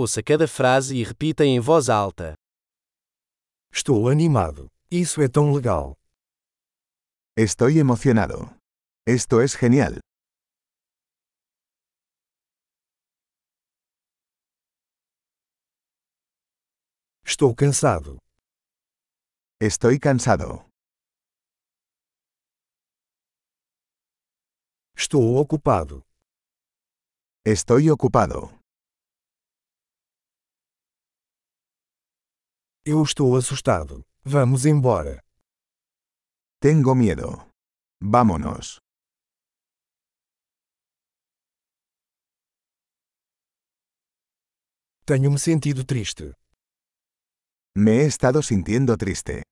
Ouça cada frase e repita em voz alta. Estou animado. Isso é tão legal. Estoy emocionado. Esto es genial. Estou cansado. Estoy cansado. Estou ocupado. Estoy ocupado. Eu estou assustado. Vamos embora. Tengo miedo. Vámonos. Tenho me sentido triste. Me he estado sintiendo triste.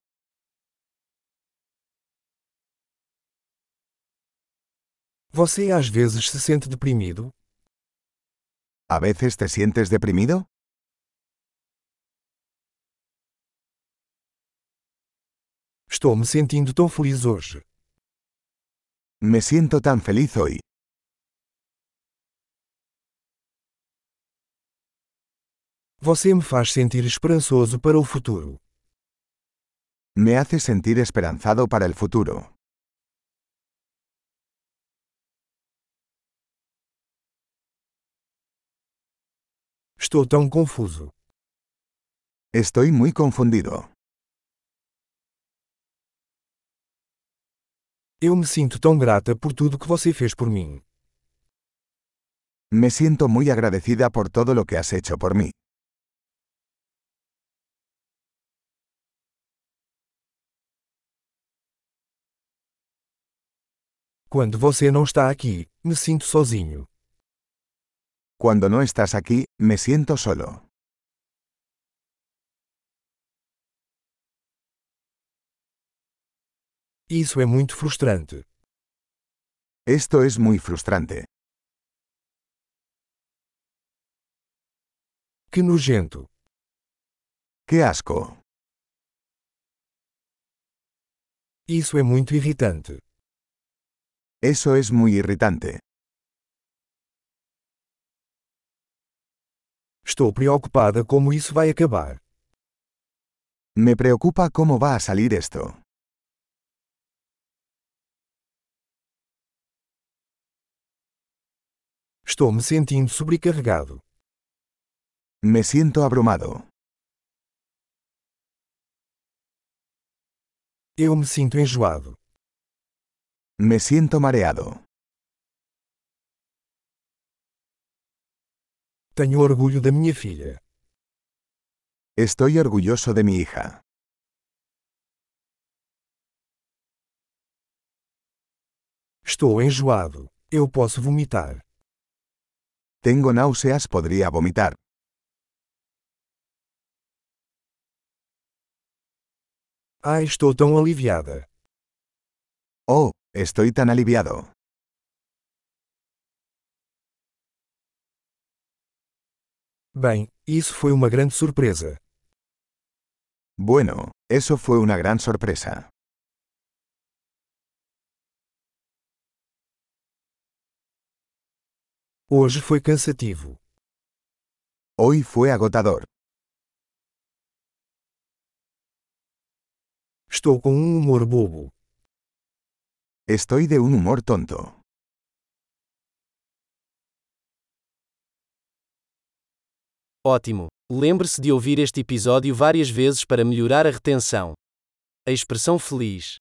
Você às vezes se sente deprimido? ¿A veces te sientes deprimido? Estou me sentindo tão feliz hoje. Me siento tan feliz hoy. Você me faz sentir esperançoso para o futuro. Me hace sentir esperanzado para el futuro. Estou tão confuso. Estoy muy confundido. Eu me sinto tão grata por tudo que você fez por mim. Me siento muy agradecida por todo lo que has hecho por mí. Quando você não está aqui, me sinto sozinho. Cuando no estás aquí, me siento solo. Isso é muito frustrante. Esto es muy frustrante. Que nojento. ¡Qué asco! Isso é muito irritante. Eso es muy irritante. Estou preocupada como isso vai acabar. Me preocupa cómo va a salir esto. Estou me sentindo sobrecarregado. Me siento abrumado. Eu me sinto enjoado. Me siento mareado. Tenho orgulho da minha filha. Estoy orgulloso de mi hija. Estou enjoado. Eu posso vomitar. Tengo náuseas, podría vomitar. Ai, estou tão aliviada. Oh, estoy tan aliviado. Bem, isso foi uma grande surpresa. Bueno, eso fue una gran sorpresa. Hoje foi cansativo. Hoy fue agotador. Estou com um humor bobo. Estoy de un humor tonto. Ótimo! Lembre-se de ouvir este episódio várias vezes para melhorar a retenção. A expressão feliz